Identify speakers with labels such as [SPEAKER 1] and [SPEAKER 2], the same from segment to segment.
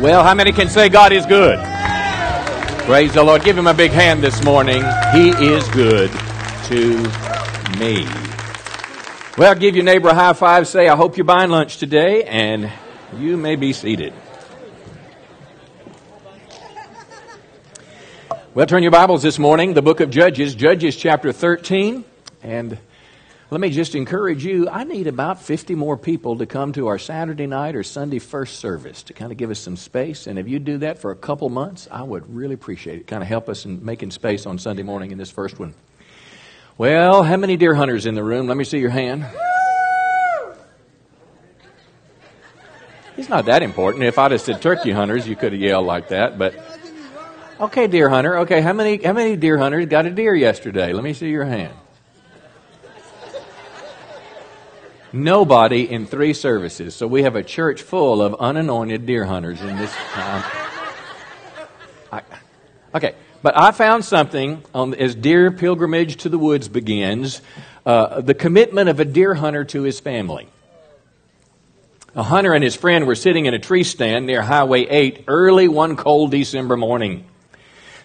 [SPEAKER 1] Well, how many can say God is good? Praise the Lord. Give him a big hand this morning. He is good to me. Well, give your neighbor a high five. Say, I hope you're buying lunch today, and you may be seated. Well, turn your Bibles this morning, the book of Judges, Judges chapter 13. And let me just encourage you, I need about 50 more people to come to our Saturday night or Sunday first service to kind of give us some space. And if you do that for a couple months, I would really appreciate it. Kind of help us in making space on Sunday morning in this first one. Well, how many deer hunters in the room? Let me see your hand. It's not that important. If I'd have said turkey hunters, you could have yelled like that, but okay, deer hunter. Okay, how many how many deer hunters got a deer yesterday? Let me see your hand. Nobody in three services. So we have a church full of unanointed deer hunters in this time. I, okay, but I found something on, as deer pilgrimage to the woods begins uh, the commitment of a deer hunter to his family. A hunter and his friend were sitting in a tree stand near Highway 8 early one cold December morning.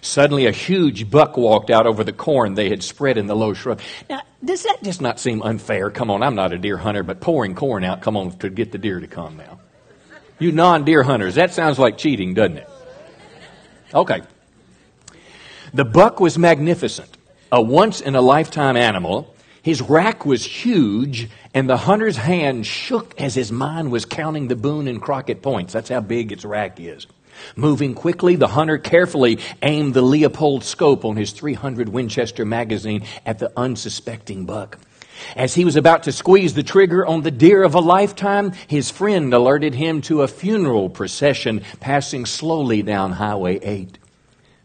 [SPEAKER 1] Suddenly, a huge buck walked out over the corn they had spread in the low shrub. Now, does that just not seem unfair? Come on, I'm not a deer hunter, but pouring corn out, come on, to get the deer to come now. You non deer hunters, that sounds like cheating, doesn't it? Okay. The buck was magnificent, a once in a lifetime animal. His rack was huge, and the hunter's hand shook as his mind was counting the Boone and Crockett points. That's how big its rack is. Moving quickly, the hunter carefully aimed the Leupold scope on his 300 Winchester magazine at the unsuspecting buck. As he was about to squeeze the trigger on the deer of a lifetime, his friend alerted him to a funeral procession passing slowly down Highway 8.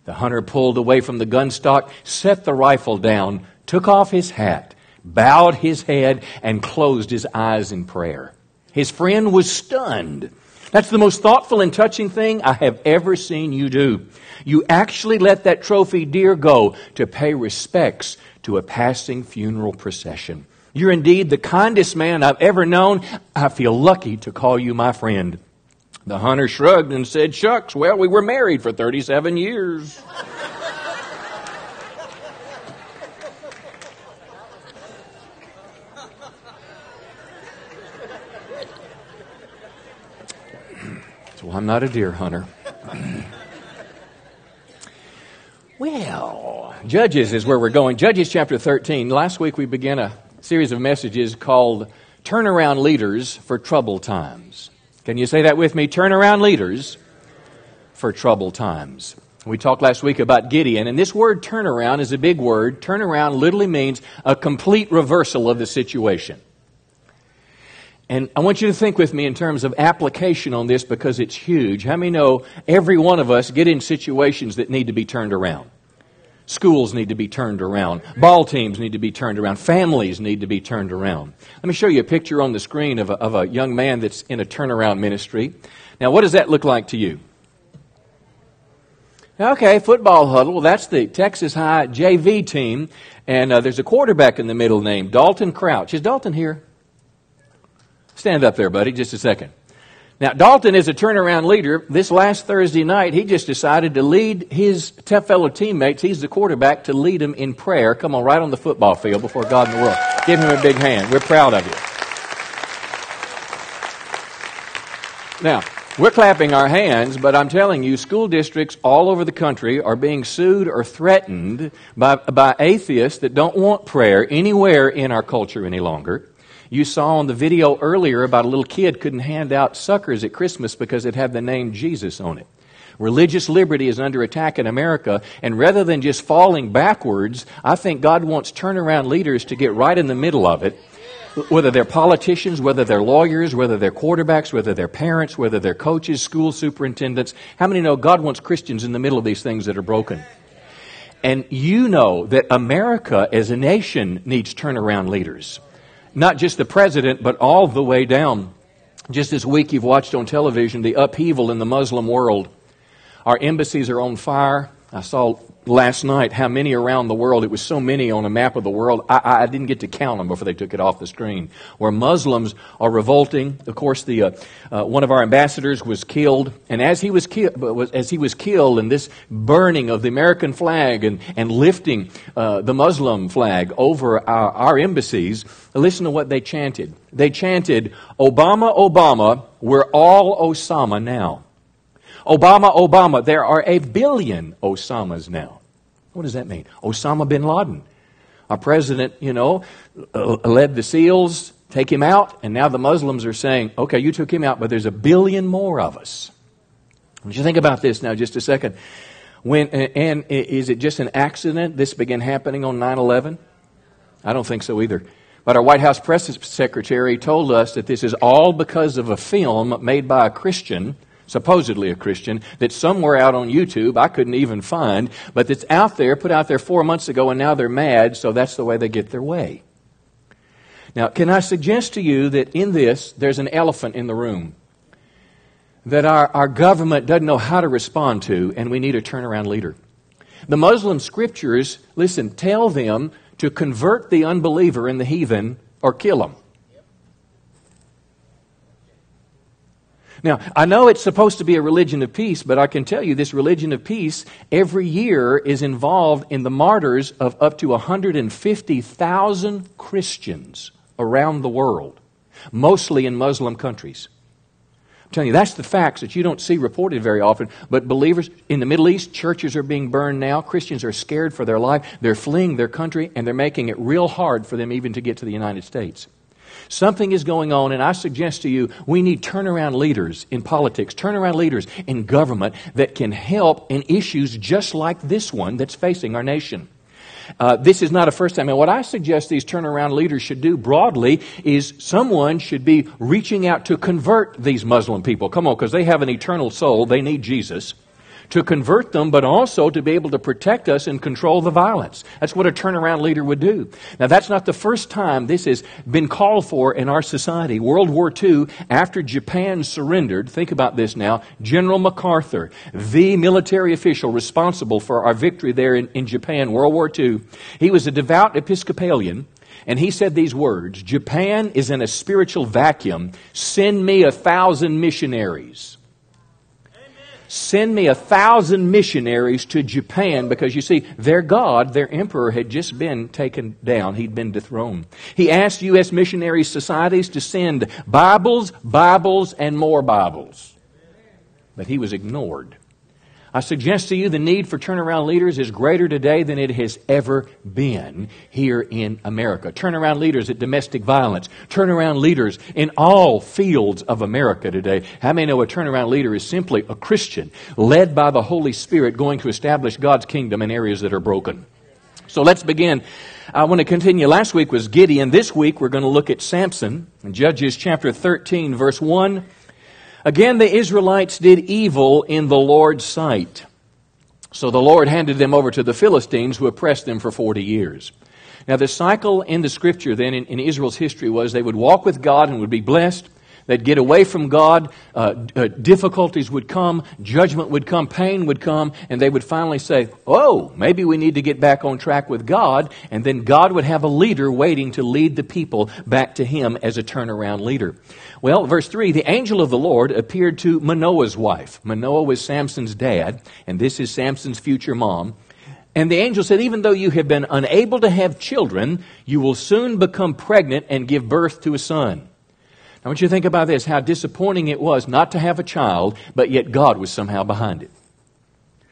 [SPEAKER 1] The hunter pulled away from the gunstock, set the rifle down, took off his hat, bowed his head, and closed his eyes in prayer. His friend was stunned. That's the most thoughtful and touching thing I have ever seen you do. You actually let that trophy deer go to pay respects to a passing funeral procession. You're indeed the kindest man I've ever known. I feel lucky to call you my friend. The hunter shrugged and said, Shucks, well, we were married for 37 years. Well, I'm not a deer hunter. well, Judges is where we're going. Judges chapter 13. Last week we began a series of messages called Turnaround Leaders for Trouble Times. Can you say that with me? Turnaround Leaders for Trouble Times. We talked last week about Gideon, and this word turnaround is a big word. Turnaround literally means a complete reversal of the situation. And I want you to think with me in terms of application on this because it's huge. How many know every one of us get in situations that need to be turned around? Schools need to be turned around. Ball teams need to be turned around. Families need to be turned around. Let me show you a picture on the screen of a, of a young man that's in a turnaround ministry. Now, what does that look like to you? Okay, football huddle. Well, that's the Texas High JV team. And uh, there's a quarterback in the middle named Dalton Crouch. Is Dalton here? Stand up there, buddy, just a second. Now, Dalton is a turnaround leader. This last Thursday night, he just decided to lead his fellow teammates. He's the quarterback to lead them in prayer. Come on, right on the football field before God in the world. Give him a big hand. We're proud of you. Now, we're clapping our hands, but I'm telling you, school districts all over the country are being sued or threatened by, by atheists that don't want prayer anywhere in our culture any longer. You saw on the video earlier about a little kid couldn't hand out suckers at Christmas because it had the name Jesus on it. Religious liberty is under attack in America, and rather than just falling backwards, I think God wants turnaround leaders to get right in the middle of it. Whether they're politicians, whether they're lawyers, whether they're quarterbacks, whether they're parents, whether they're coaches, school superintendents. How many know God wants Christians in the middle of these things that are broken? And you know that America as a nation needs turnaround leaders not just the president, but all the way down. Just this week, you've watched on television the upheaval in the Muslim world. Our embassies are on fire. I saw last night how many around the world, it was so many on a map of the world, I, I didn't get to count them before they took it off the screen, where Muslims are revolting. Of course, the, uh, uh, one of our ambassadors was killed, and as he was, ki- as he was killed in this burning of the American flag and, and lifting uh, the Muslim flag over our, our embassies, listen to what they chanted. They chanted, Obama, Obama, we're all Osama now. Obama, Obama, there are a billion Osamas now. What does that mean? Osama bin Laden. Our president, you know, uh, led the SEALs, take him out, and now the Muslims are saying, okay, you took him out, but there's a billion more of us. What you think about this now, just a second. When, and is it just an accident this began happening on 9 11? I don't think so either. But our White House press secretary told us that this is all because of a film made by a Christian supposedly a Christian, that's somewhere out on YouTube I couldn't even find, but that's out there, put out there four months ago, and now they're mad, so that's the way they get their way. Now, can I suggest to you that in this, there's an elephant in the room that our, our government doesn't know how to respond to, and we need a turnaround leader. The Muslim scriptures, listen, tell them to convert the unbeliever and the heathen or kill them. Now, I know it's supposed to be a religion of peace, but I can tell you this religion of peace every year is involved in the martyrs of up to 150,000 Christians around the world, mostly in Muslim countries. I'm telling you, that's the facts that you don't see reported very often. But believers in the Middle East, churches are being burned now. Christians are scared for their life. They're fleeing their country, and they're making it real hard for them even to get to the United States. Something is going on, and I suggest to you we need turnaround leaders in politics, turnaround leaders in government that can help in issues just like this one that's facing our nation. Uh, this is not a first time. And what I suggest these turnaround leaders should do broadly is someone should be reaching out to convert these Muslim people. Come on, because they have an eternal soul. They need Jesus to convert them, but also to be able to protect us and control the violence. That's what a turnaround leader would do. Now, that's not the first time this has been called for in our society. World War II, after Japan surrendered, think about this now, General MacArthur, the military official responsible for our victory there in, in Japan, World War II, he was a devout Episcopalian. And he said these words Japan is in a spiritual vacuum. Send me a thousand missionaries send me a thousand missionaries to Japan because you see, their God, their emperor, had just been taken down. He'd been dethroned. He asked U.S. missionary societies to send Bibles, Bibles, and more Bibles. But he was ignored. I suggest to you the need for turnaround leaders is greater today than it has ever been here in America. Turnaround leaders at domestic violence, turnaround leaders in all fields of America today. How many know a turnaround leader is simply a Christian led by the Holy Spirit going to establish God's kingdom in areas that are broken? So let's begin. I want to continue. Last week was Gideon. This week we're going to look at Samson in Judges chapter 13, verse 1 Again, the Israelites did evil in the Lord's sight. So the Lord handed them over to the Philistines who oppressed them for 40 years. Now, the cycle in the scripture then in, in Israel's history was they would walk with God and would be blessed. They'd get away from God. Uh, uh, difficulties would come, judgment would come, pain would come, and they would finally say, Oh, maybe we need to get back on track with God. And then God would have a leader waiting to lead the people back to Him as a turnaround leader. Well, verse 3 the angel of the Lord appeared to Manoah's wife. Manoah was Samson's dad, and this is Samson's future mom. And the angel said, Even though you have been unable to have children, you will soon become pregnant and give birth to a son. I want you to think about this how disappointing it was not to have a child, but yet God was somehow behind it.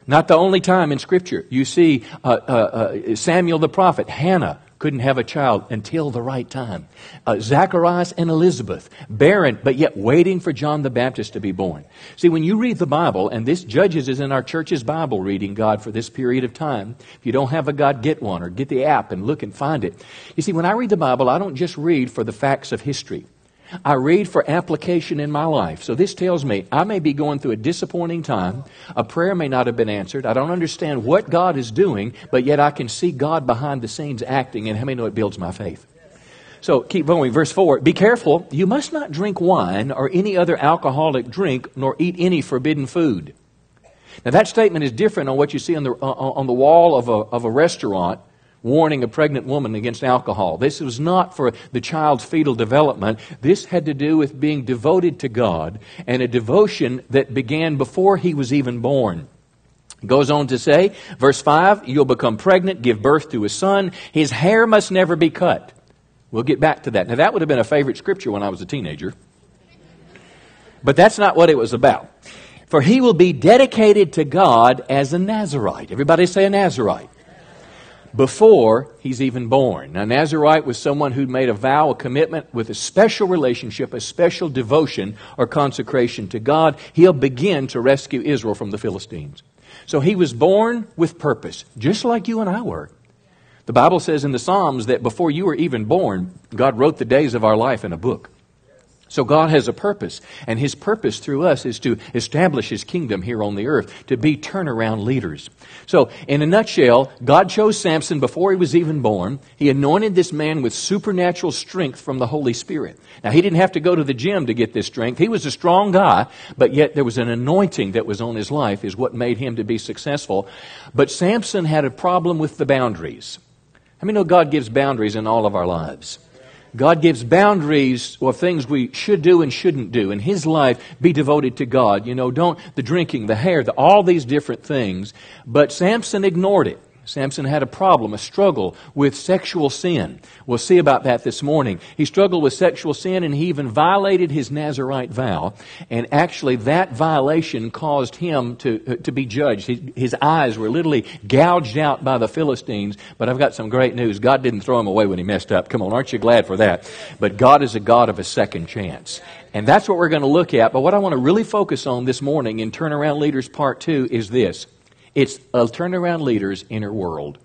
[SPEAKER 1] Not the only time in Scripture you see uh, uh, uh, Samuel the prophet, Hannah couldn't have a child until the right time. Uh, Zacharias and Elizabeth, barren, but yet waiting for John the Baptist to be born. See, when you read the Bible, and this Judges is in our church's Bible reading God for this period of time. If you don't have a God, get one or get the app and look and find it. You see, when I read the Bible, I don't just read for the facts of history. I read for application in my life. So this tells me I may be going through a disappointing time. A prayer may not have been answered. I don't understand what God is doing, but yet I can see God behind the scenes acting, and how many know it builds my faith? So keep going. Verse 4 Be careful. You must not drink wine or any other alcoholic drink, nor eat any forbidden food. Now, that statement is different on what you see on the, uh, on the wall of a, of a restaurant warning a pregnant woman against alcohol. This was not for the child's fetal development. This had to do with being devoted to God and a devotion that began before he was even born. Goes on to say, verse 5, you'll become pregnant, give birth to a son. His hair must never be cut. We'll get back to that. Now, that would have been a favorite scripture when I was a teenager. But that's not what it was about. For he will be dedicated to God as a Nazarite. Everybody say a Nazarite before he's even born. Now, Nazarite was someone who'd made a vow, a commitment with a special relationship, a special devotion or consecration to God. He'll begin to rescue Israel from the Philistines. So he was born with purpose, just like you and I were. The Bible says in the Psalms that before you were even born, God wrote the days of our life in a book. So God has a purpose, and His purpose through us is to establish His kingdom here on the earth, to be turnaround leaders. So, in a nutshell, God chose Samson before he was even born. He anointed this man with supernatural strength from the Holy Spirit. Now, he didn't have to go to the gym to get this strength. He was a strong guy, but yet there was an anointing that was on his life, is what made him to be successful. But Samson had a problem with the boundaries. How many know God gives boundaries in all of our lives? God gives boundaries or things we should do and shouldn't do. In his life, be devoted to God. You know, don't the drinking, the hair, the, all these different things. But Samson ignored it. Samson had a problem, a struggle with sexual sin. We'll see about that this morning. He struggled with sexual sin and he even violated his Nazarite vow. And actually, that violation caused him to, uh, to be judged. His, his eyes were literally gouged out by the Philistines. But I've got some great news. God didn't throw him away when he messed up. Come on, aren't you glad for that? But God is a God of a second chance. And that's what we're going to look at. But what I want to really focus on this morning in Turnaround Leaders Part 2 is this. It's a turnaround leader's inner world.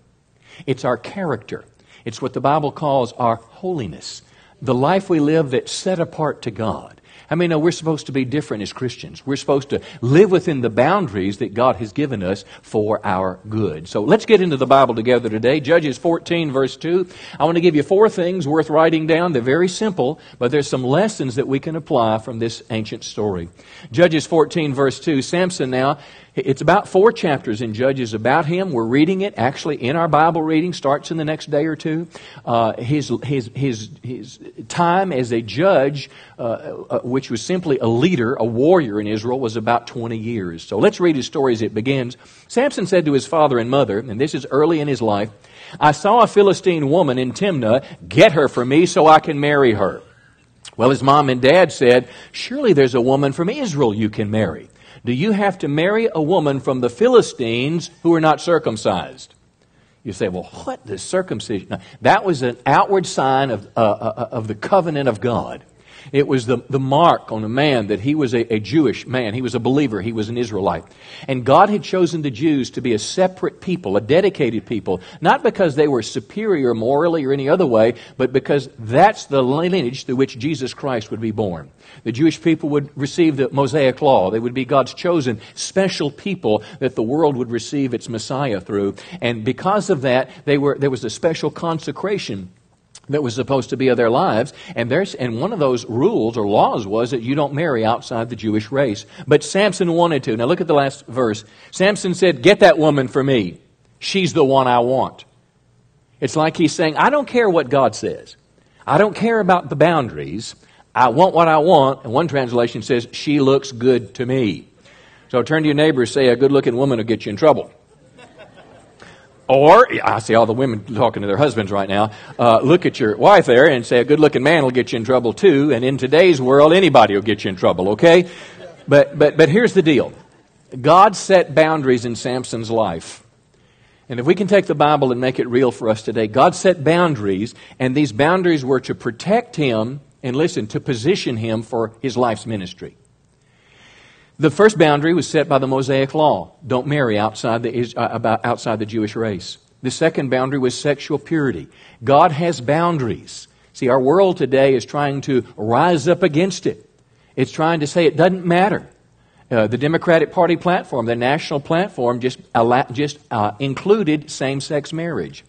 [SPEAKER 1] It's our character. It's what the Bible calls our holiness. The life we live that's set apart to God. I mean, no, we're supposed to be different as Christians. We're supposed to live within the boundaries that God has given us for our good. So let's get into the Bible together today. Judges 14, verse 2. I want to give you four things worth writing down. They're very simple, but there's some lessons that we can apply from this ancient story. Judges 14, verse 2. Samson now it's about four chapters in Judges about him. We're reading it actually in our Bible reading, starts in the next day or two. Uh, his, his, his, his time as a judge, uh, uh, which was simply a leader, a warrior in Israel, was about 20 years. So let's read his story as it begins. Samson said to his father and mother, and this is early in his life, I saw a Philistine woman in Timnah. Get her for me so I can marry her. Well, his mom and dad said, Surely there's a woman from Israel you can marry do you have to marry a woman from the Philistines who are not circumcised? You say, well, what does circumcision? that was an outward sign of, uh, uh, of the covenant of God. It was the, the mark on a man that he was a, a Jewish man. He was a believer. He was an Israelite. And God had chosen the Jews to be a separate people, a dedicated people, not because they were superior morally or any other way, but because that's the lineage through which Jesus Christ would be born. The Jewish people would receive the Mosaic law. They would be God's chosen special people that the world would receive its Messiah through. And because of that, they were, there was a special consecration that was supposed to be of their lives. And there's, and one of those rules or laws was that you don't marry outside the Jewish race. But Samson wanted to. Now look at the last verse. Samson said, Get that woman for me. She's the one I want. It's like he's saying, I don't care what God says. I don't care about the boundaries. I want what I want. And one translation says, She looks good to me. So turn to your neighbor and say, A good looking woman will get you in trouble. Or, I see all the women talking to their husbands right now. Uh, look at your wife there and say, a good looking man will get you in trouble too. And in today's world, anybody will get you in trouble, okay? But, but, but here's the deal God set boundaries in Samson's life. And if we can take the Bible and make it real for us today, God set boundaries, and these boundaries were to protect him and listen, to position him for his life's ministry. The first boundary was set by the Mosaic law. Don't marry outside the, uh, outside the Jewish race. The second boundary was sexual purity. God has boundaries. See, our world today is trying to rise up against it. It's trying to say it doesn't matter. Uh, the Democratic Party platform, the national platform, just, just uh, included same sex marriage.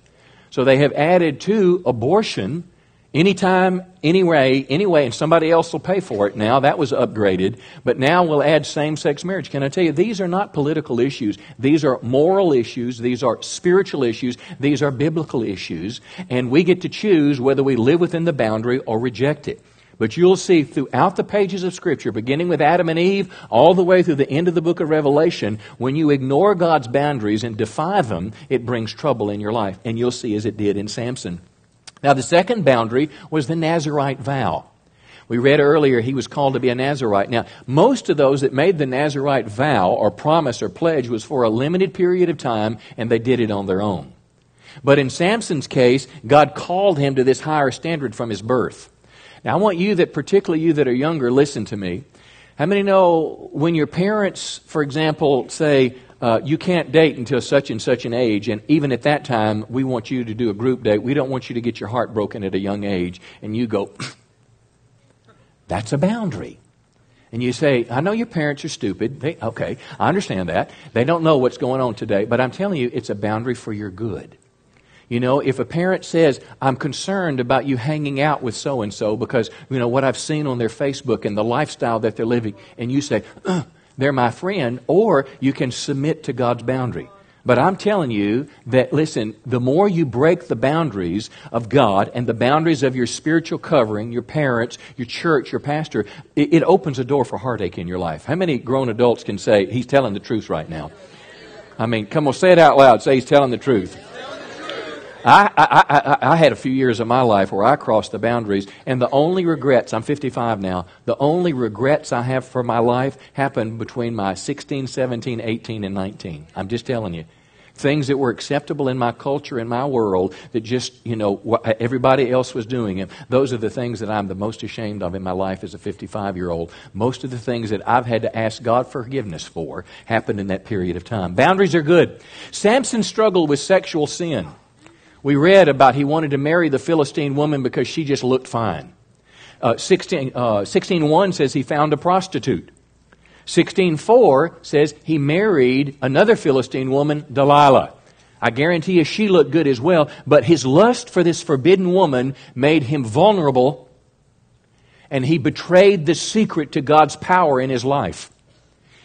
[SPEAKER 1] So they have added to abortion Anytime, anyway, anyway, and somebody else will pay for it now. That was upgraded. But now we'll add same sex marriage. Can I tell you, these are not political issues. These are moral issues. These are spiritual issues. These are biblical issues. And we get to choose whether we live within the boundary or reject it. But you'll see throughout the pages of Scripture, beginning with Adam and Eve, all the way through the end of the book of Revelation, when you ignore God's boundaries and defy them, it brings trouble in your life. And you'll see as it did in Samson. Now, the second boundary was the Nazarite vow. We read earlier he was called to be a Nazarite. Now, most of those that made the Nazarite vow or promise or pledge was for a limited period of time, and they did it on their own. But in Samson's case, God called him to this higher standard from his birth. Now, I want you that, particularly you that are younger, listen to me. How many know when your parents, for example, say, uh, you can't date until such and such an age, and even at that time, we want you to do a group date. We don't want you to get your heart broken at a young age. And you go, that's a boundary. And you say, I know your parents are stupid. They, okay, I understand that. They don't know what's going on today, but I'm telling you, it's a boundary for your good. You know, if a parent says, I'm concerned about you hanging out with so and so because, you know, what I've seen on their Facebook and the lifestyle that they're living, and you say, they're my friend, or you can submit to God's boundary. But I'm telling you that, listen, the more you break the boundaries of God and the boundaries of your spiritual covering, your parents, your church, your pastor, it, it opens a door for heartache in your life. How many grown adults can say, He's telling the truth right now? I mean, come on, say it out loud. Say He's telling the truth. I, I, I, I, had a few years of my life where I crossed the boundaries, and the only regrets, I'm 55 now, the only regrets I have for my life happened between my 16, 17, 18, and 19. I'm just telling you. Things that were acceptable in my culture, in my world, that just, you know, everybody else was doing it. Those are the things that I'm the most ashamed of in my life as a 55 year old. Most of the things that I've had to ask God forgiveness for happened in that period of time. Boundaries are good. Samson struggled with sexual sin. We read about he wanted to marry the Philistine woman because she just looked fine. Uh, 16, uh, 16.1 says he found a prostitute. 16.4 says he married another Philistine woman, Delilah. I guarantee you she looked good as well, but his lust for this forbidden woman made him vulnerable, and he betrayed the secret to God's power in his life.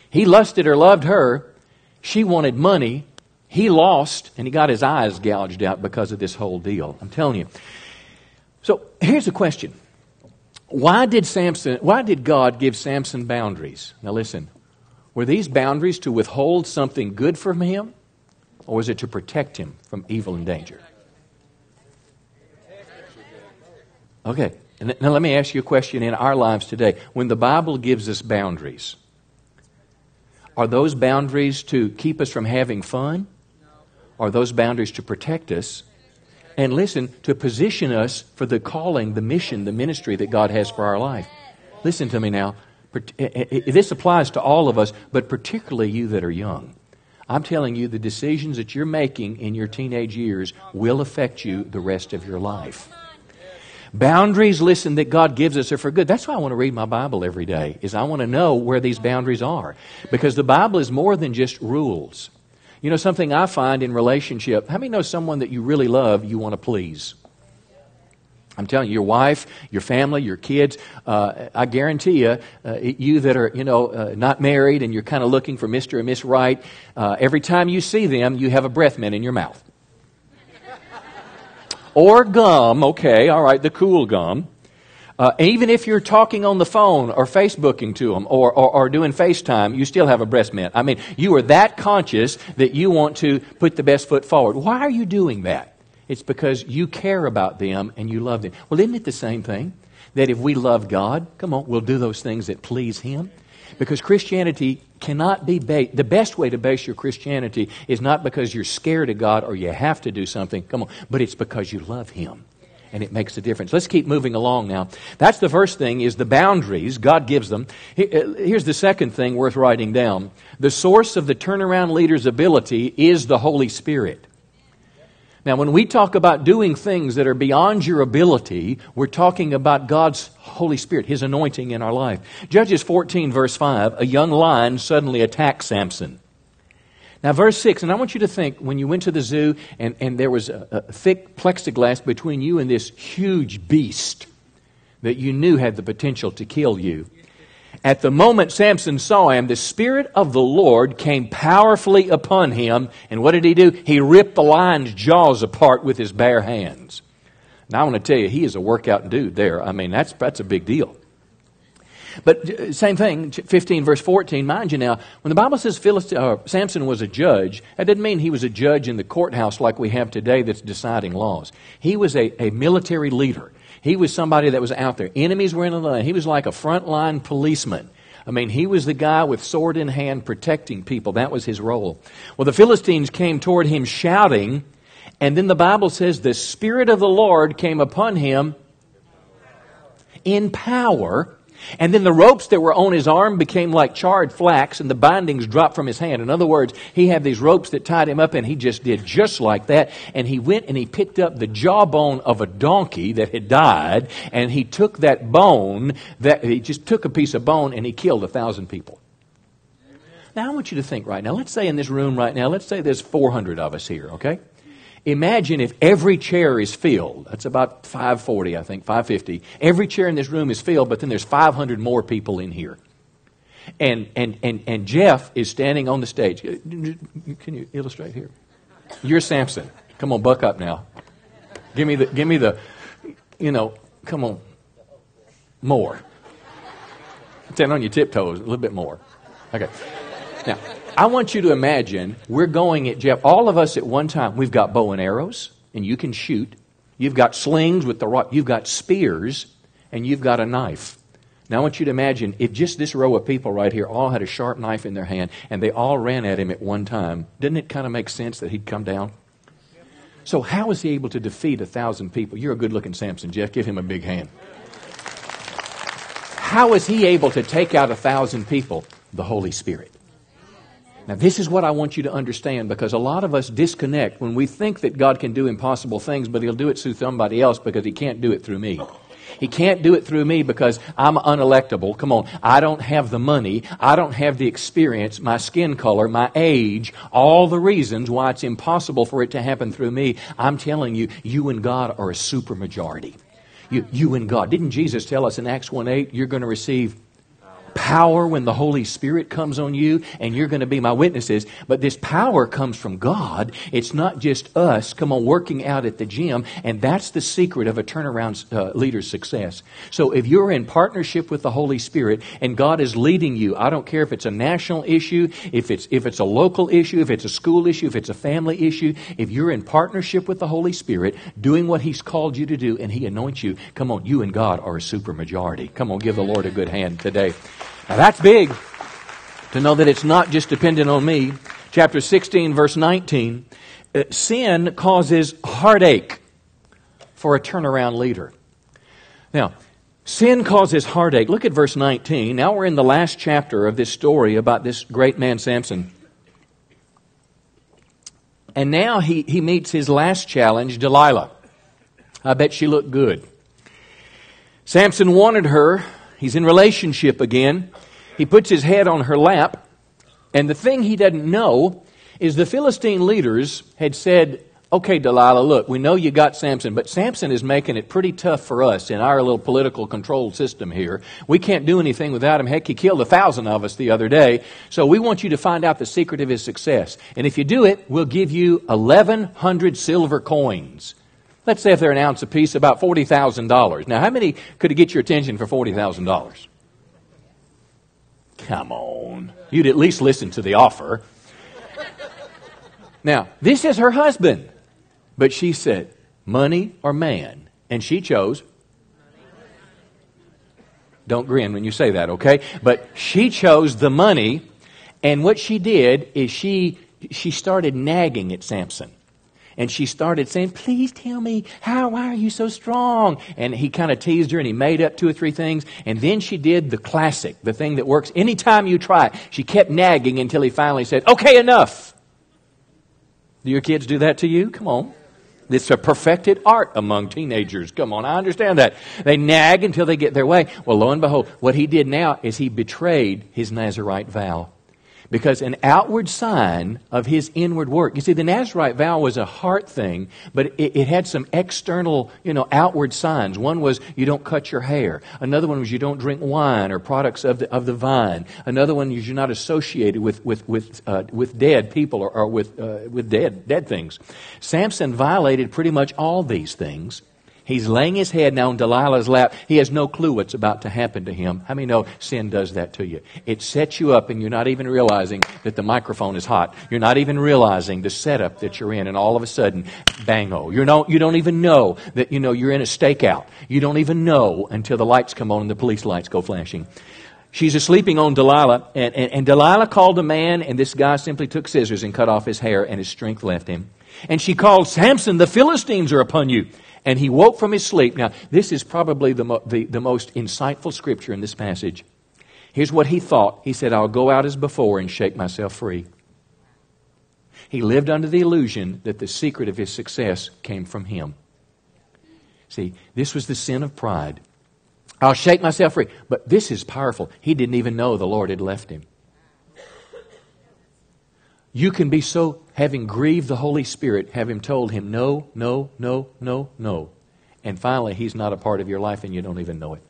[SPEAKER 1] He lusted or loved her. She wanted money. He lost and he got his eyes gouged out because of this whole deal. I'm telling you. So here's a question. Why did Samson why did God give Samson boundaries? Now listen. Were these boundaries to withhold something good from him? Or was it to protect him from evil and danger? Okay. Now let me ask you a question in our lives today. When the Bible gives us boundaries, are those boundaries to keep us from having fun? Are those boundaries to protect us and listen, to position us for the calling, the mission, the ministry that God has for our life. Listen to me now. Eh, eh, eh, this applies to all of us, but particularly you that are young. I'm telling you, the decisions that you're making in your teenage years will affect you the rest of your life. Boundaries, listen, that God gives us are for good. That's why I want to read my Bible every day, is I want to know where these boundaries are. Because the Bible is more than just rules. You know, something I find in relationship, how many know someone that you really love, you want to please? I'm telling you, your wife, your family, your kids, uh, I guarantee you, uh, you that are, you know, uh, not married and you're kind of looking for Mr. and Miss Right, uh, every time you see them, you have a breath mint in your mouth. or gum, okay, all right, the cool gum. Uh, even if you're talking on the phone or Facebooking to them or, or, or, doing FaceTime, you still have a breast mint. I mean, you are that conscious that you want to put the best foot forward. Why are you doing that? It's because you care about them and you love them. Well, isn't it the same thing? That if we love God, come on, we'll do those things that please Him. Because Christianity cannot be based, the best way to base your Christianity is not because you're scared of God or you have to do something, come on, but it's because you love Him and it makes a difference. Let's keep moving along now. That's the first thing is the boundaries God gives them. Uh, here's the second thing worth writing down. The source of the turnaround leader's ability is the Holy Spirit. Now, when we talk about doing things that are beyond your ability, we're talking about God's Holy Spirit, His anointing in our life. Judges 14, verse 5, a young lion suddenly attacked Samson. Now, verse 6, and I want you to think when you went to the zoo and, and there was a, a thick plexiglass between you and this huge beast that you knew had the potential to kill you. At the moment Samson saw him, the Spirit of the Lord came powerfully upon him. And what did he do? He ripped the lion's jaws apart with his bare hands. Now, I want to tell you, he is a workout dude there. I mean, that's, that's a big deal. But uh, same thing, 15 verse 14, mind you now, when the Bible says Philist- uh, Samson was a judge, that didn't mean he was a judge in the courthouse like we have today that's deciding laws. He was a, a military leader. He was somebody that was out there. Enemies were in the land. He was like a frontline policeman. I mean, he was the guy with sword in hand protecting people. That was his role. Well, the Philistines came toward him shouting, and then the Bible says the Spirit of the Lord came upon him in power and then the ropes that were on his arm became like charred flax, and the bindings dropped from his hand. In other words, he had these ropes that tied him up, and he just did just like that. And he went and he picked up the jawbone of a donkey that had died, and he took that bone, that he just took a piece of bone, and he killed a thousand people. Now, I want you to think right now. Let's say in this room right now, let's say there's 400 of us here, okay? Imagine if every chair is filled. That's about 540, I think, 550. Every chair in this room is filled, but then there's 500 more people in here. And, and, and, and Jeff is standing on the stage. Can you illustrate here? You're Samson. Come on, buck up now. Give me the, give me the, you know, come on, more. Stand on your tiptoes a little bit more. Okay. Now, I want you to imagine we're going at Jeff, all of us at one time. We've got bow and arrows, and you can shoot. You've got slings with the rock. You've got spears, and you've got a knife. Now I want you to imagine if just this row of people right here all had a sharp knife in their hand and they all ran at him at one time. Didn't it kind of make sense that he'd come down? So how was he able to defeat a thousand people? You're a good looking Samson, Jeff. Give him a big hand. How was he able to take out a thousand people? The Holy Spirit. Now, this is what I want you to understand because a lot of us disconnect when we think that God can do impossible things, but He'll do it through somebody else because He can't do it through me. He can't do it through me because I'm unelectable. Come on. I don't have the money. I don't have the experience, my skin color, my age, all the reasons why it's impossible for it to happen through me. I'm telling you, you and God are a supermajority. You, you and God. Didn't Jesus tell us in Acts 1 8, you're going to receive power when the Holy Spirit comes on you, and you're going to be my witnesses. But this power comes from God. It's not just us, come on, working out at the gym. And that's the secret of a turnaround uh, leader's success. So if you're in partnership with the Holy Spirit and God is leading you, I don't care if it's a national issue, if it's, if it's a local issue, if it's a school issue, if it's a family issue, if you're in partnership with the Holy Spirit, doing what He's called you to do, and He anoints you, come on, you and God are a super majority. Come on, give the Lord a good hand today. Now that's big to know that it's not just dependent on me. Chapter 16, verse 19. Uh, sin causes heartache for a turnaround leader. Now, sin causes heartache. Look at verse 19. Now we're in the last chapter of this story about this great man, Samson. And now he, he meets his last challenge, Delilah. I bet she looked good. Samson wanted her He's in relationship again. He puts his head on her lap. And the thing he doesn't know is the Philistine leaders had said, Okay, Delilah, look, we know you got Samson, but Samson is making it pretty tough for us in our little political control system here. We can't do anything without him. Heck, he killed a thousand of us the other day. So we want you to find out the secret of his success. And if you do it, we'll give you 1,100 silver coins. Let's say if they're an ounce apiece, about $40,000. Now, how many could it get your attention for $40,000? Come on. You'd at least listen to the offer. Now, this is her husband. But she said, money or man? And she chose. Don't grin when you say that, okay? But she chose the money. And what she did is she, she started nagging at Samson and she started saying, Please tell me, how, why are you so strong? And he kind of teased her and he made up two or three things. And then she did the classic, the thing that works anytime you try it. She kept nagging until he finally said, Okay, enough. Do your kids do that to you? Come on. It's a perfected art among teenagers. Come on, I understand that. They nag until they get their way. Well, lo and behold, what he did now is he betrayed his Nazarite vow. Because an outward sign of his inward work. You see, the Nazarite vow was a heart thing, but it, it, had some external, you know, outward signs. One was you don't cut your hair. Another one was you don't drink wine or products of the, of the vine. Another one is you're not associated with, with, with, uh, with dead people or, or with, uh, with dead, dead things. Samson violated pretty much all these things. He's laying his head now on Delilah's lap. He has no clue what's about to happen to him. How many know sin does that to you? It sets you up and you're not even realizing that the microphone is hot. You're not even realizing the setup that you're in and all of a sudden, bango. You don't, you don't even know that, you know, you're in a stakeout. You don't even know until the lights come on and the police lights go flashing. She's sleeping on Delilah, and, and, and Delilah called a man, and this guy simply took scissors and cut off his hair, and his strength left him. And she called, Samson, the Philistines are upon you. And he woke from his sleep. Now, this is probably the, mo- the, the most insightful scripture in this passage. Here's what he thought. He said, I'll go out as before and shake myself free. He lived under the illusion that the secret of his success came from him. See, this was the sin of pride. I'll shake myself free. But this is powerful. He didn't even know the Lord had left him. You can be so, having grieved the Holy Spirit, have Him told Him no, no, no, no, no. And finally, He's not a part of your life and you don't even know it.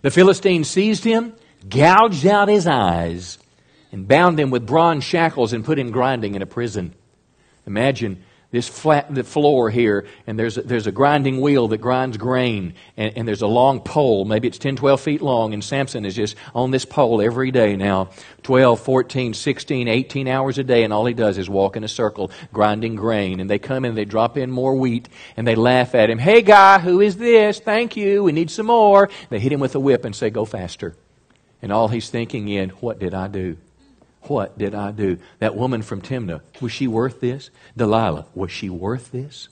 [SPEAKER 1] The Philistines seized him, gouged out his eyes, and bound him with bronze shackles and put him grinding in a prison. Imagine this flat the floor here, and there's a, there's a grinding wheel that grinds grain, and, and, there's a long pole. Maybe it's 10, 12 feet long, and Samson is just on this pole every day now 12, 14, 16, 18 hours a day, and all he does is walk in a circle grinding grain. And they come in, they drop in more wheat, and they laugh at him. Hey, guy, who is this? Thank you. We need some more. They hit him with a whip and say, Go faster. And all he's thinking in, What did I do? What did I do? That woman from Timnah, was she worth this? Delilah, was she worth this?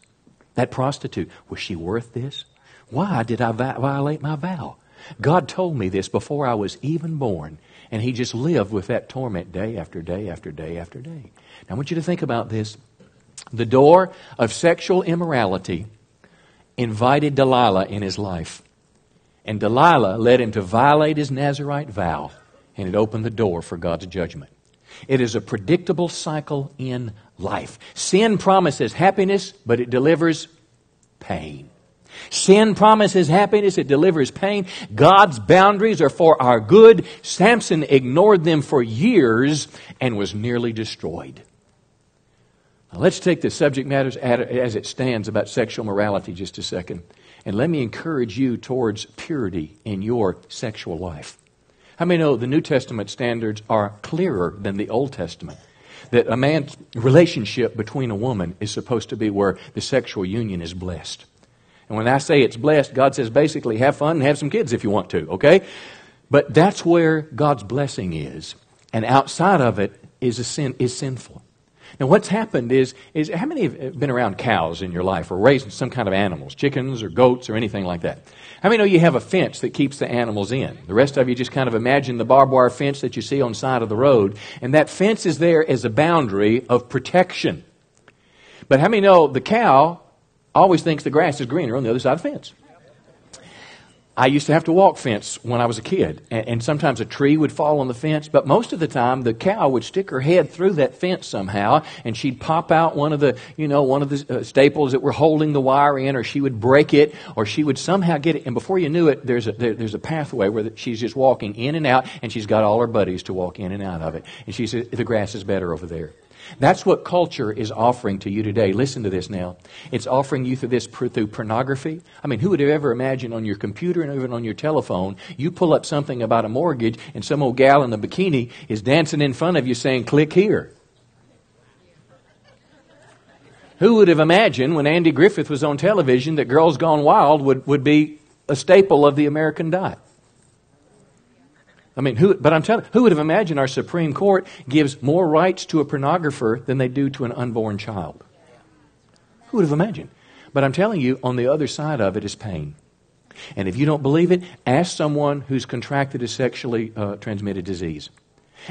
[SPEAKER 1] That prostitute, was she worth this? Why did I vi- violate my vow? God told me this before I was even born, and he just lived with that torment day after day after day after day. Now, I want you to think about this. The door of sexual immorality invited Delilah in his life, and Delilah led him to violate his Nazarite vow, and it opened the door for God's judgment. It is a predictable cycle in life. Sin promises happiness, but it delivers pain. Sin promises happiness, it delivers pain. God's boundaries are for our good. Samson ignored them for years and was nearly destroyed. Now, let's take the subject matters as it stands about sexual morality just a second. And let me encourage you towards purity in your sexual life. How many know the New Testament standards are clearer than the Old Testament? That a man's relationship between a woman is supposed to be where the sexual union is blessed. And when I say it's blessed, God says basically have fun and have some kids if you want to, okay? But that's where God's blessing is. And outside of it is, a sin, is sinful. Now, what's happened is, is how many have been around cows in your life or raised some kind of animals, chickens or goats or anything like that? How many know you have a fence that keeps the animals in? The rest of you just kind of imagine the barbed wire fence that you see on the side of the road, and that fence is there as a boundary of protection. But how many know the cow always thinks the grass is greener on the other side of the fence? I used to have to walk fence when I was a kid, and, and, sometimes a tree would fall on the fence, but most of the time the cow would stick her head through that fence somehow, and she'd pop out one of the, you know, one of the uh, staples that were holding the wire in, or she would break it, or she would somehow get it, and before you knew it, there's a, there, there's a pathway where the, she's just walking in and out, and she's got all her buddies to walk in and out of it, and she the grass is better over there. That's what culture is offering to you today. Listen to this now. It's offering you through this through pornography. I mean, who would have ever imagined on your computer and even on your telephone, you pull up something about a mortgage and some old gal in a bikini is dancing in front of you saying, click here. Who would have imagined when Andy Griffith was on television that Girls Gone Wild would, would be a staple of the American diet? I mean, who, but I'm telling who would have imagined our Supreme Court gives more rights to a pornographer than they do to an unborn child? Who would have imagined? But I'm telling you, on the other side of it is pain. And if you don't believe it, ask someone who's contracted a sexually uh, transmitted disease.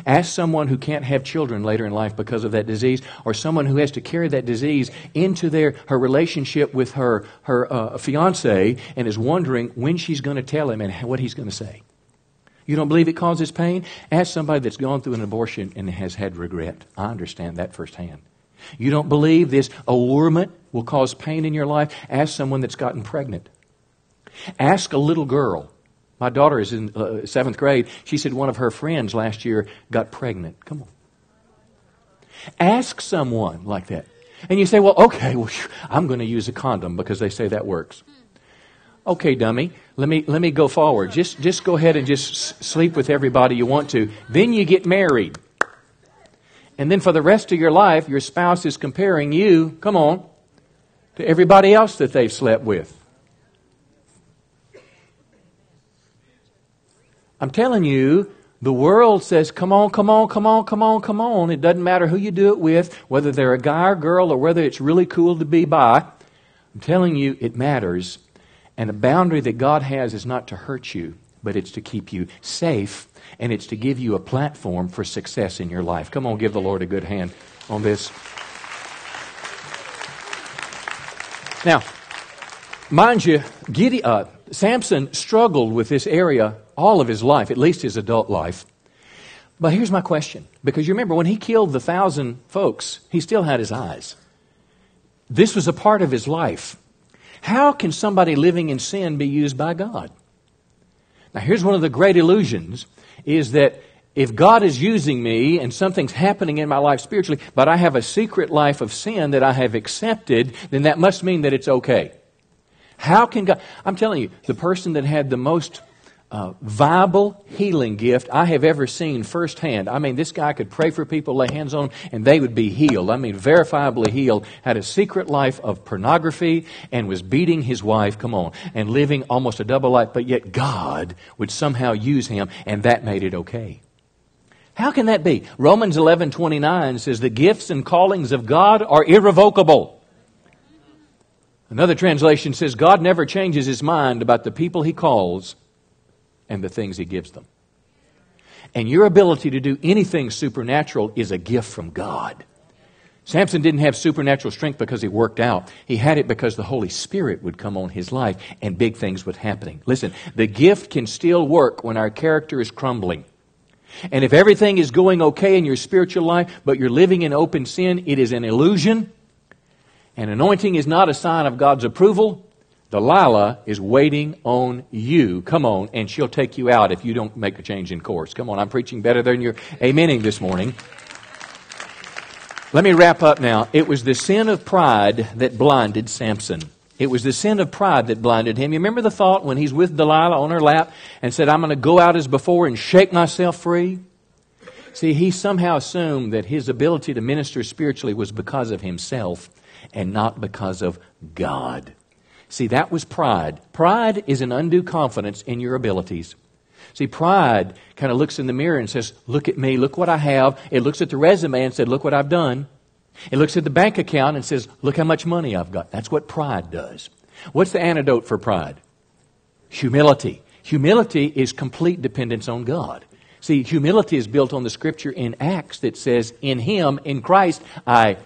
[SPEAKER 1] Ask someone who can't have children later in life because of that disease, or someone who has to carry that disease into their her relationship with her her uh, fiance and is wondering when she's going to tell him and what he's going to say. You don't believe it causes pain? Ask somebody that's gone through an abortion and has had regret. I understand that firsthand. You don't believe this allurement will cause pain in your life? Ask someone that's gotten pregnant. Ask a little girl. My daughter is in uh, seventh grade. She said one of her friends last year got pregnant. Come on. Ask someone like that. And you say, well, okay, well, I'm going to use a condom because they say that works. Okay, dummy, let me, let me go forward. Just, just go ahead and just sleep with everybody you want to. Then you get married. And then for the rest of your life, your spouse is comparing you, come on, to everybody else that they've slept with. I'm telling you, the world says, come on, come on, come on, come on, come on. It doesn't matter who you do it with, whether they're a guy or girl, or whether it's really cool to be by. I'm telling you, it matters. And a boundary that God has is not to hurt you, but it's to keep you safe, and it's to give you a platform for success in your life. Come on, give the Lord a good hand on this. Now, mind you, Gideon, uh, Samson struggled with this area all of his life, at least his adult life. But here's my question because you remember when he killed the thousand folks, he still had his eyes. This was a part of his life. How can somebody living in sin be used by God? Now, here's one of the great illusions is that if God is using me and something's happening in my life spiritually, but I have a secret life of sin that I have accepted, then that must mean that it's okay. How can God? I'm telling you, the person that had the most uh, viable healing gift I have ever seen firsthand. I mean, this guy could pray for people, lay hands on them, and they would be healed. I mean, verifiably healed. Had a secret life of pornography and was beating his wife, come on, and living almost a double life, but yet God would somehow use him, and that made it okay. How can that be? Romans 11:29 says the gifts and callings of God are irrevocable. Another translation says God never changes his mind about the people he calls and the things He gives them. And your ability to do anything supernatural is a gift from God. Samson didn't have supernatural strength because he worked out. He had it because the Holy Spirit would come on his life and big things would happening. Listen, the gift can still work when our character is crumbling. And if everything is going okay in your spiritual life, but you're living in open sin, it is an illusion. And anointing is not a sign of God's approval. Delilah is waiting on you. Come on, and she'll take you out if you don't make a change in course. Come on, I'm preaching better than you're amening this morning. Let me wrap up now. It was the sin of pride that blinded Samson. It was the sin of pride that blinded him. You remember the thought when he's with Delilah on her lap and said, I'm going to go out as before and shake myself free? See, he somehow assumed that his ability to minister spiritually was because of himself and not because of God. See, that was pride. Pride is an undue confidence in your abilities. See, pride kind of looks in the mirror and says, Look at me, look what I have. It looks at the resume and said, Look what I've done. It looks at the bank account and says, Look how much money I've got. That's what pride does. What's the antidote for pride? Humility. Humility is complete dependence on God. See, humility is built on the scripture in Acts that says, In Him, in Christ, I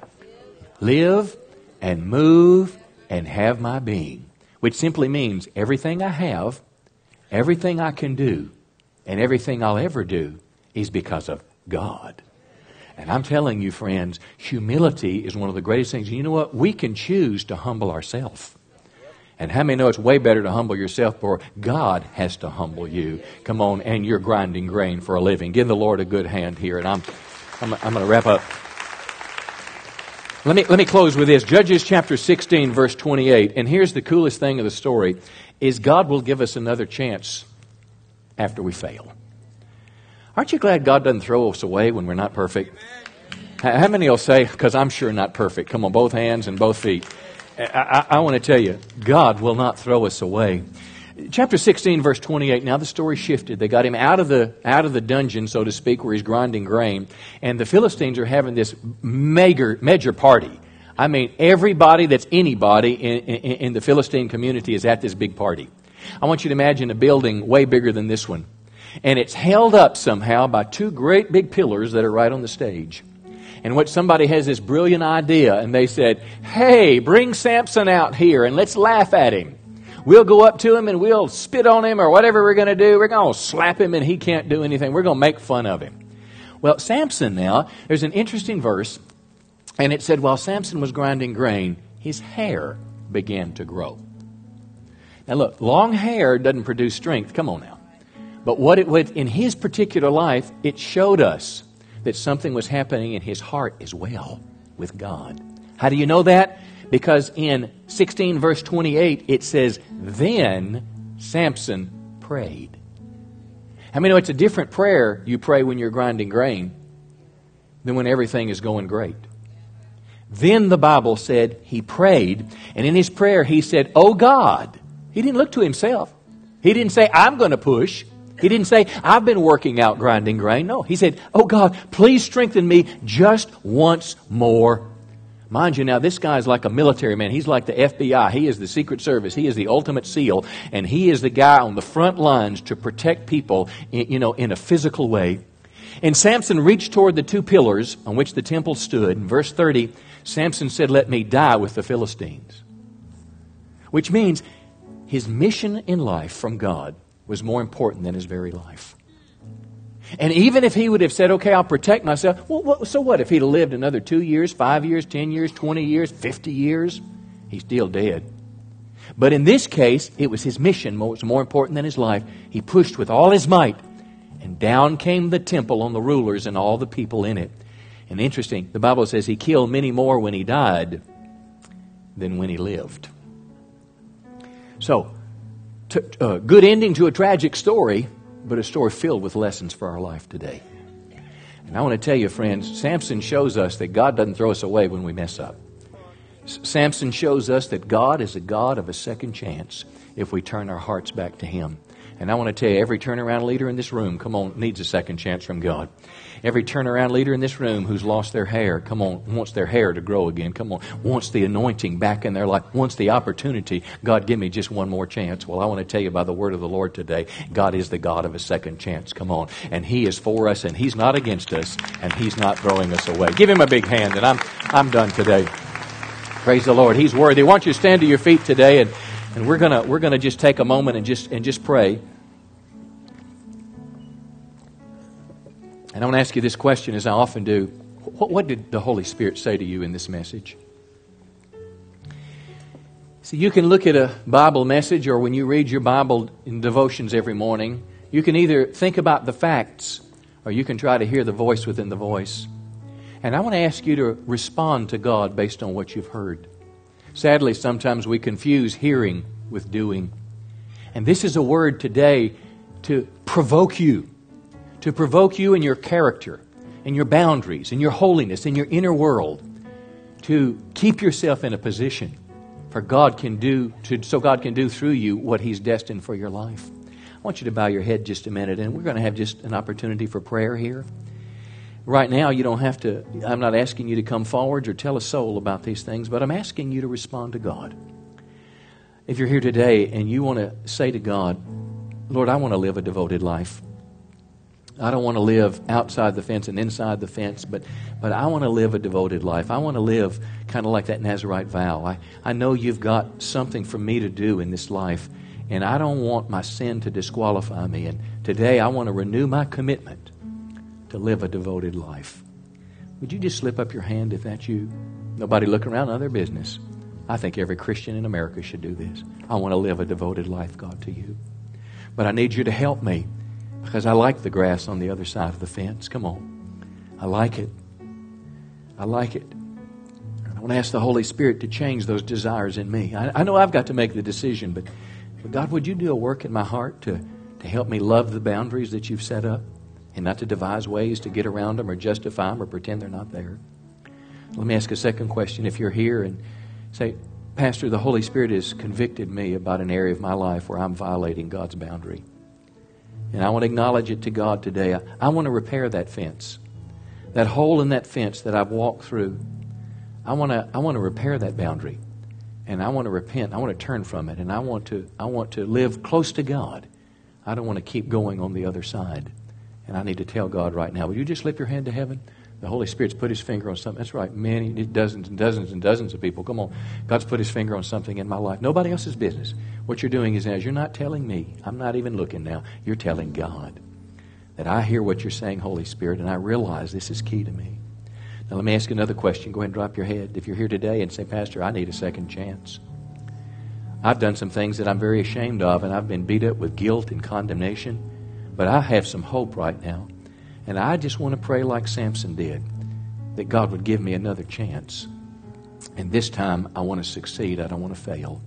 [SPEAKER 1] live and move and have my being, which simply means everything I have, everything I can do, and everything I'll ever do is because of God. And I'm telling you, friends, humility is one of the greatest things. You know what? We can choose to humble ourselves. And how many know it's way better to humble yourself, or God has to humble you? Come on, and you're grinding grain for a living. Give the Lord a good hand here, and I'm, I'm, I'm going to wrap up. Let me, let me close with this. Judges chapter 16, verse 28. And here's the coolest thing of the story is God will give us another chance after we fail. Aren't you glad God doesn't throw us away when we're not perfect? How many will say, because I'm sure not perfect? Come on, both hands and both feet. I, I, I want to tell you, God will not throw us away. Chapter 16, verse 28. Now the story shifted. They got him out of the out of the dungeon, so to speak, where he's grinding grain, and the Philistines are having this major major party. I mean, everybody that's anybody in, in, in the Philistine community is at this big party. I want you to imagine a building way bigger than this one, and it's held up somehow by two great big pillars that are right on the stage. And what somebody has this brilliant idea, and they said, "Hey, bring Samson out here and let's laugh at him." We'll go up to him and we'll spit on him or whatever we're going to do. We're going to slap him and he can't do anything. We're going to make fun of him. Well, Samson now, there's an interesting verse, and it said, while Samson was grinding grain, his hair began to grow. Now, look, long hair doesn't produce strength. Come on now. But what it would, in his particular life, it showed us that something was happening in his heart as well with God. How do you know that? Because in 16 verse 28 it says, Then Samson prayed. How many know it's a different prayer you pray when you're grinding grain than when everything is going great? Then the Bible said he prayed, and in his prayer he said, Oh God. He didn't look to himself. He didn't say, I'm going to push. He didn't say, I've been working out grinding grain. No, he said, Oh God, please strengthen me just once more. Mind you, now this guy is like a military man. He's like the FBI. He is the Secret Service. He is the ultimate SEAL. And he is the guy on the front lines to protect people, in, you know, in a physical way. And Samson reached toward the two pillars on which the temple stood. In verse 30, Samson said, Let me die with the Philistines. Which means his mission in life from God was more important than his very life. And even if he would have said, okay, I'll protect myself, well, so what if he'd have lived another two years, five years, ten years, 20 years, 50 years? He's still dead. But in this case, it was his mission was more important than his life. He pushed with all his might, and down came the temple on the rulers and all the people in it. And interesting, the Bible says he killed many more when he died than when he lived. So, t- uh, good ending to a tragic story, but a story filled with lessons for our life today. And I want to tell you, friends, Samson shows us that God doesn't throw us away when we mess up. Samson shows us that God is a God of a second chance if we turn our hearts back to Him. And I want to tell you, every turnaround leader in this room, come on, needs a second chance from God. Every turnaround leader in this room who's lost their hair, come on, wants their hair to grow again, come on, wants the anointing back in their life, wants the opportunity. God, give me just one more chance. Well, I want to tell you by the word of the Lord today, God is the God of a second chance. Come on. And He is for us, and He's not against us, and He's not throwing us away. Give Him a big hand, and I'm, I'm done today. Praise the Lord. He's worthy. I want you stand to your feet today and and we're gonna we're gonna just take a moment and just and just pray. And I want to ask you this question, as I often do: what, what did the Holy Spirit say to you in this message? See, you can look at a Bible message, or when you read your Bible in devotions every morning, you can either think about the facts, or you can try to hear the voice within the voice. And I want to ask you to respond to God based on what you've heard. Sadly, sometimes we confuse hearing with doing. And this is a word today to provoke you, to provoke you in your character, in your boundaries, in your holiness, in your inner world, to keep yourself in a position for God can do, to, so God can do through you what He's destined for your life. I want you to bow your head just a minute, and we're going to have just an opportunity for prayer here. Right now, you don't have to, I'm not asking you to come forward or tell a soul about these things, but I'm asking you to respond to God. If you're here today and you want to say to God, Lord, I want to live a devoted life. I don't want to live outside the fence and inside the fence, but, but I want to live a devoted life. I want to live kind of like that Nazarite vow. I, I know you've got something for me to do in this life, and I don't want my sin to disqualify me. And today I want to renew my commitment to live a devoted life. Would you just slip up your hand if that's you? Nobody looking around on their business. I think every Christian in America should do this. I want to live a devoted life, God, to you. But I need you to help me because I like the grass on the other side of the fence. Come on. I like it. I like it. I want to ask the Holy Spirit to change those desires in me. I, I know I've got to make the decision, but, but God, would you do a work in my heart to, to help me love the boundaries that you've set up? and not to devise ways to get around them or justify them or pretend they're not there. Let me ask a second question. If you're here and say, Pastor, the Holy Spirit has convicted me about an area of my life where I'm violating God's boundary. And I want to acknowledge it to God today. I, I want to repair that fence. That hole in that fence that I've walked through. I want to I want to repair that boundary. And I want to repent. I want to turn from it. And I want to I want to live close to God. I don't want to keep going on the other side. And I need to tell God right now, will you just lift your hand to heaven? The Holy Spirit's put his finger on something. That's right, many, dozens and dozens and dozens of people. Come on. God's put his finger on something in my life. Nobody else's business. What you're doing is as you're not telling me, I'm not even looking now, you're telling God that I hear what you're saying, Holy Spirit, and I realize this is key to me. Now, let me ask another question. Go ahead and drop your head. If you're here today and say, Pastor, I need a second chance. I've done some things that I'm very ashamed of, and I've been beat up with guilt and condemnation, but I have some hope right now. And I just want to pray like Samson did that God would give me another chance. And this time, I want to succeed. I don't want to fail.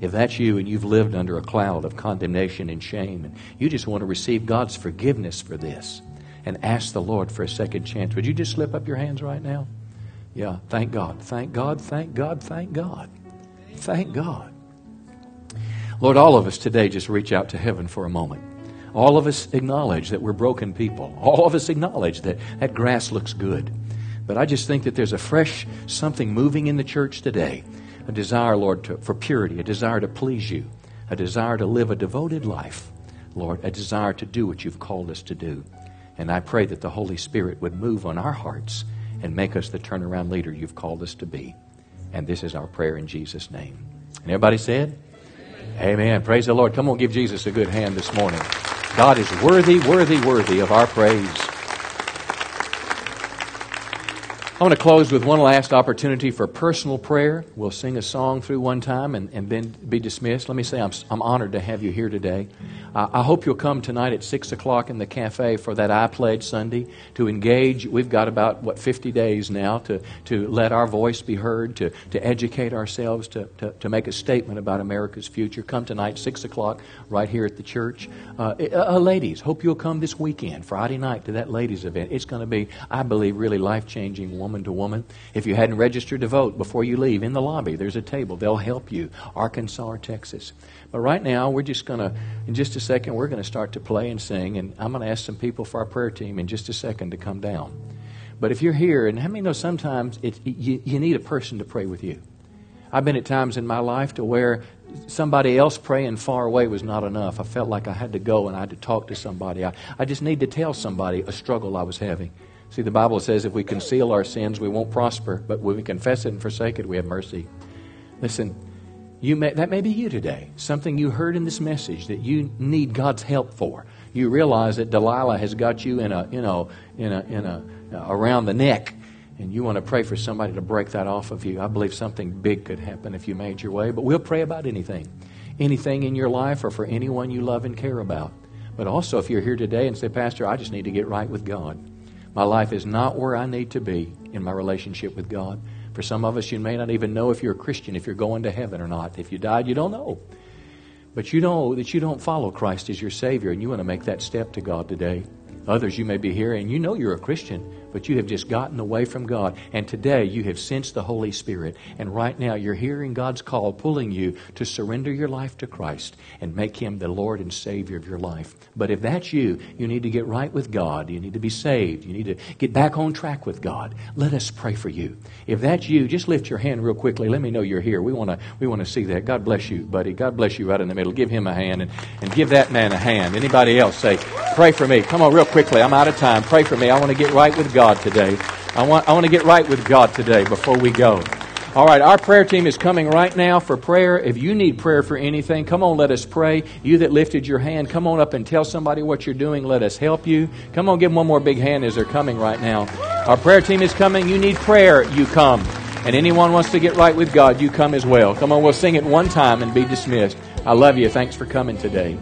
[SPEAKER 1] If that's you and you've lived under a cloud of condemnation and shame, and you just want to receive God's forgiveness for this and ask the Lord for a second chance, would you just slip up your hands right now? Yeah, thank God. Thank God, thank God, thank God. Thank God. Lord, all of us today just reach out to heaven for a moment. All of us acknowledge that we're broken people. All of us acknowledge that that grass looks good. But I just think that there's a fresh something moving in the church today. A desire, Lord, to, for purity, a desire to please you, a desire to live a devoted life, Lord, a desire to do what you've called us to do. And I pray that the Holy Spirit would move on our hearts and make us the turnaround leader you've called us to be. And this is our prayer in Jesus' name. And everybody said? Amen. Amen. Praise the Lord. Come on, give Jesus a good hand this morning. God is worthy, worthy, worthy of our praise. I want to close with one last opportunity for personal prayer. We'll sing a song through one time and, and then be dismissed. Let me say I'm, I'm honored to have you here today. I hope you'll come tonight at 6 o'clock in the cafe for that I Pledge Sunday to engage. We've got about, what, 50 days now to, to let our voice be heard, to, to educate ourselves, to, to, to make a statement about America's future. Come tonight, 6 o'clock, right here at the church. Uh, uh, ladies, hope you'll come this weekend, Friday night, to that ladies' event. It's going to be, I believe, really life changing woman to woman. If you hadn't registered to vote before you leave, in the lobby, there's a table. They'll help you. Arkansas or Texas. But right now, we're just going to, in just a second, we're going to start to play and sing. And I'm going to ask some people for our prayer team in just a second to come down. But if you're here, and how many know sometimes it, you, you need a person to pray with you? I've been at times in my life to where somebody else praying far away was not enough. I felt like I had to go and I had to talk to somebody. I, I just need to tell somebody a struggle I was having. See, the Bible says if we conceal our sins, we won't prosper, but when we confess it and forsake it, we have mercy. Listen, you may, that may be you today. Something you heard in this message that you need God's help for. You realize that Delilah has got you in a, you know, in a, in a, around the neck, and you want to pray for somebody to break that off of you. I believe something big could happen if you made your way. But we'll pray about anything, anything in your life, or for anyone you love and care about. But also, if you're here today and say, Pastor, I just need to get right with God. My life is not where I need to be in my relationship with God. For some of us, you may not even know if you're a Christian, if you're going to heaven or not. If you died, you don't know. But you know that you don't follow Christ as your Savior, and you want to make that step to God today. Others, you may be here and you know you're a Christian, but you have just gotten away from God. And today you have sensed the Holy Spirit. And right now you're hearing God's call pulling you to surrender your life to Christ and make Him the Lord and Savior of your life. But if that's you, you need to get right with God. You need to be saved. You need to get back on track with God. Let us pray for you. If that's you, just lift your hand real quickly. Let me know you're here. We want to we want to see that. God bless you, buddy. God bless you right in the middle. Give him a hand and, and give that man a hand. Anybody else say, pray for me. Come on real quickly. I'm out of time. Pray for me. I want to get right with God. God today. I want, I want to get right with God today before we go. All right, our prayer team is coming right now for prayer. If you need prayer for anything, come on, let us pray. You that lifted your hand, come on up and tell somebody what you're doing. Let us help you. Come on, give them one more big hand as they're coming right now. Our prayer team is coming. You need prayer, you come. And anyone wants to get right with God, you come as well. Come on, we'll sing it one time and be dismissed. I love you. Thanks for coming today.